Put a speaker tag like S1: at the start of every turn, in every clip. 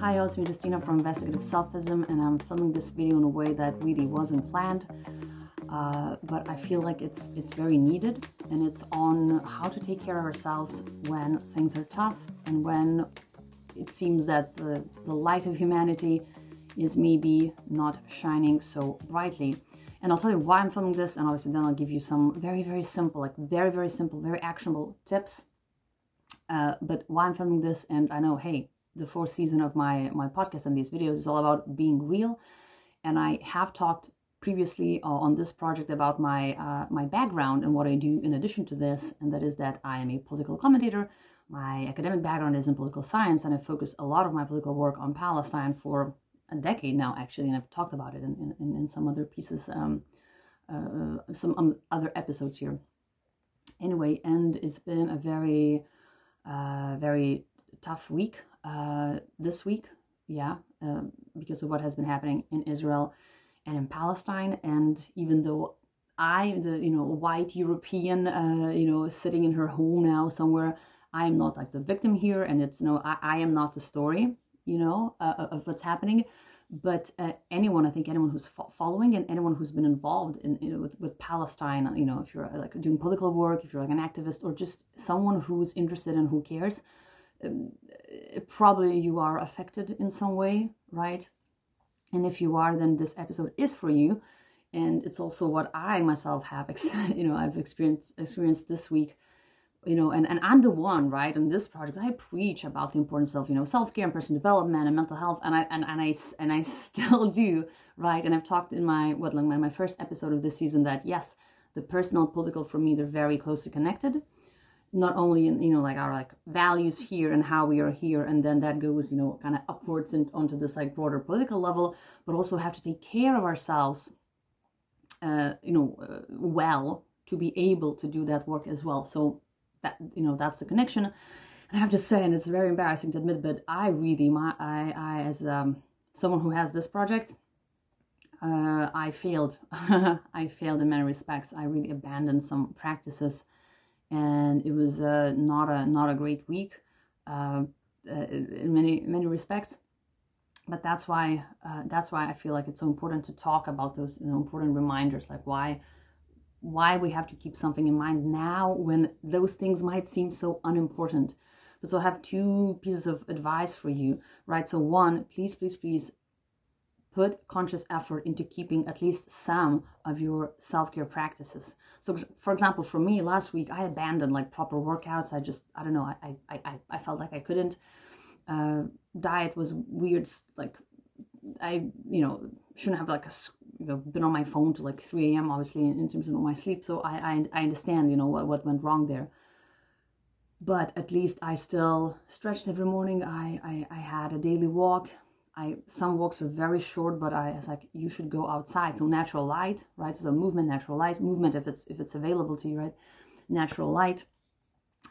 S1: Hi, all, it's me, Justina from Investigative Selfism, and I'm filming this video in a way that really wasn't planned, uh, but I feel like it's it's very needed, and it's on how to take care of ourselves when things are tough and when it seems that the, the light of humanity is maybe not shining so brightly. And I'll tell you why I'm filming this, and obviously then I'll give you some very, very simple, like very, very simple, very actionable tips. Uh, but why I'm filming this, and I know, hey, the fourth season of my my podcast and these videos is all about being real. And i have talked previously uh, on this project about my uh, my background and what i do in addition to this and that is that i am a political commentator. My academic background is in political science and i focus a lot of my political work on palestine for a decade now actually and i've talked about it in, in, in some other pieces um, uh, some um, other episodes here. Anyway and it's been a very uh, very tough week uh, this week, yeah, uh, because of what has been happening in Israel and in Palestine. And even though I, the you know white European, uh, you know, sitting in her home now somewhere, I am not like the victim here, and it's no, I, I am not the story, you know, uh, of what's happening. But uh, anyone, I think anyone who's fo- following and anyone who's been involved in, you know, with, with Palestine, you know, if you're like doing political work, if you're like an activist, or just someone who's interested and who cares, um, probably you are affected in some way, right? And if you are, then this episode is for you. And it's also what I myself have, you know, I've experienced experienced this week, you know, and, and I'm the one, right? On this project, I preach about the importance of, you know, self care and personal development and mental health, and I and, and I and I still do, right? And I've talked in my what like my, my first episode of this season that yes, the personal political for me they're very closely connected not only in you know like our like values here and how we are here and then that goes you know kind of upwards and onto this like broader political level but also have to take care of ourselves uh, you know uh, well to be able to do that work as well so you know that's the connection. And i have to say and it's very embarrassing to admit but i really my i i as um, someone who has this project uh, i failed. I failed in many respects. I really abandoned some practices. And it was uh, not a not a great week uh, uh, in many many respects. But that's why uh, that's why I feel like it's so important to talk about those you know, important reminders, like why why we have to keep something in mind now when those things might seem so unimportant. But so I have two pieces of advice for you, right? So one, please, please, please put conscious effort into keeping at least some of your self-care practices so for example for me last week i abandoned like proper workouts i just i don't know i i i, I felt like i couldn't uh, diet was weird like i you know shouldn't have like a know been on my phone to like 3 a.m obviously in, in terms of my sleep so I, I i understand you know what, what went wrong there but at least i still stretched every morning i i, I had a daily walk I some walks are very short, but I was like you should go outside. So natural light, right? So movement, natural light, movement if it's if it's available to you, right? Natural light.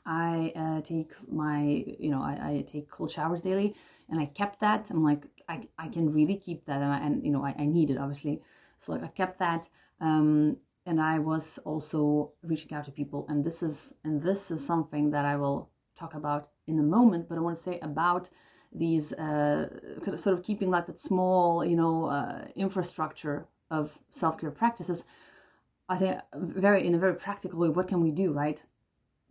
S1: I uh, take my you know I, I take cold showers daily, and I kept that. I'm like I, I can really keep that, and, I, and you know I, I need it obviously. So I kept that. Um, and I was also reaching out to people, and this is and this is something that I will talk about in a moment. But I want to say about these uh, sort of keeping like that small, you know, uh, infrastructure of self-care practices, I think very in a very practical way, what can we do, right?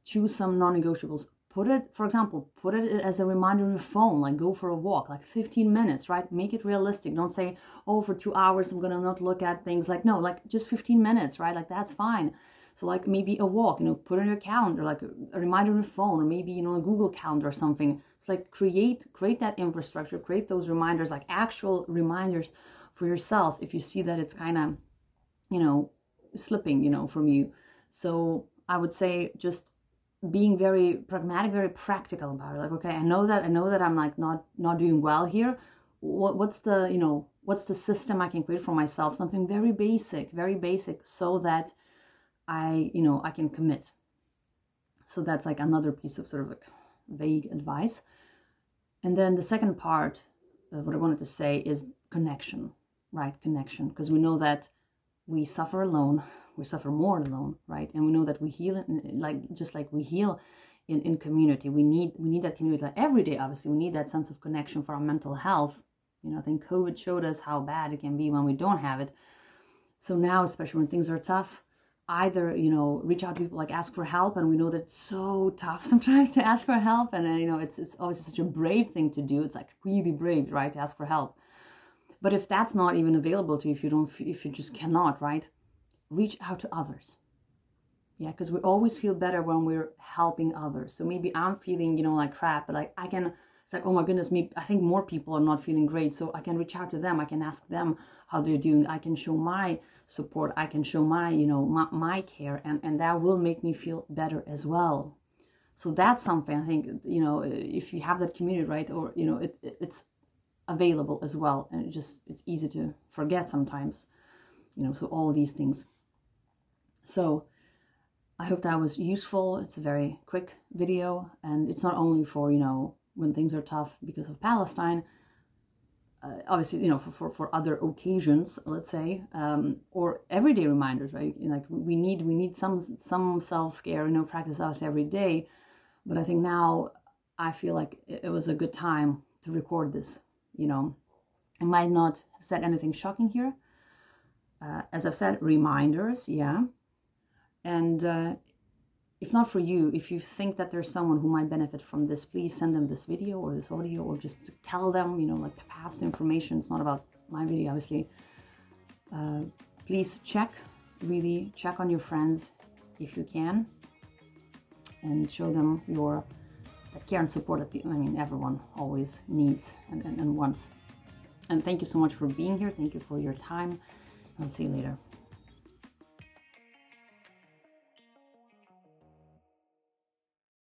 S1: Choose some non-negotiables. Put it, for example, put it as a reminder on your phone, like go for a walk, like 15 minutes, right? Make it realistic. Don't say, oh, for two hours I'm gonna not look at things. Like no, like just 15 minutes, right? Like that's fine. So like maybe a walk, you know, put on your calendar, like a, reminder on your phone, or maybe you know a Google Calendar or something. It's like create create that infrastructure, create those reminders, like actual reminders for yourself if you see that it's kind of, you know, slipping, you know, from you. So I would say just being very pragmatic, very practical about it. Like, okay, I know that I know that I'm like not not doing well here. What what's the you know what's the system I can create for myself? Something very basic, very basic, so that I, you know, I can commit. So that's like another piece of sort of like vague advice. And then the second part of what I wanted to say is connection, right? Connection. Because we know that we suffer alone, we suffer more alone, right? And we know that we heal, like just like we heal in, in community. We need we need that community like every day. Obviously, we need that sense of connection for our mental health. You know, I think COVID showed us how bad it can be when we don't have it. So now, especially when things are tough, either you know reach out to people like ask for help and we know that it's so tough sometimes to ask for help and uh, you know it's, it's always such a brave thing to do it's like really brave right to ask for help but if that's not even available to you if you don't if you just cannot right reach out to others. Yeah because we always feel better when we're helping others. So maybe i'm feeling you know like crap but like i can it's like oh my goodness me i think more people are not feeling great so i can reach out to them. I can ask them how they're doing. I can show my support. I can show my you know my, my care and and that will make me feel better as well. So that's something i think you know if you have that community right or you know it, it's available as well and it just it's easy to forget sometimes you know so all these things. So i hope that was useful. It's a very quick video and it's not only for you know when things are tough because of palestine uh, obviously you know for, for, for other occasions let's say um, or everyday reminders right? Like we need we need some some self-care you know practice us every day. But i think now i feel like it was a good time to record this you know. I might not have said anything shocking here uh, as i've said reminders yeah and uh, if not for you, if you think that there's someone who might benefit from this, please send them this video or this audio or just tell them, you know, like past information. It's not about my video, obviously. Uh, please check, really check on your friends if you can and show them your care and support that I mean, everyone always needs and, and, and wants. And thank you so much for being here. Thank you for your time. I'll see you later.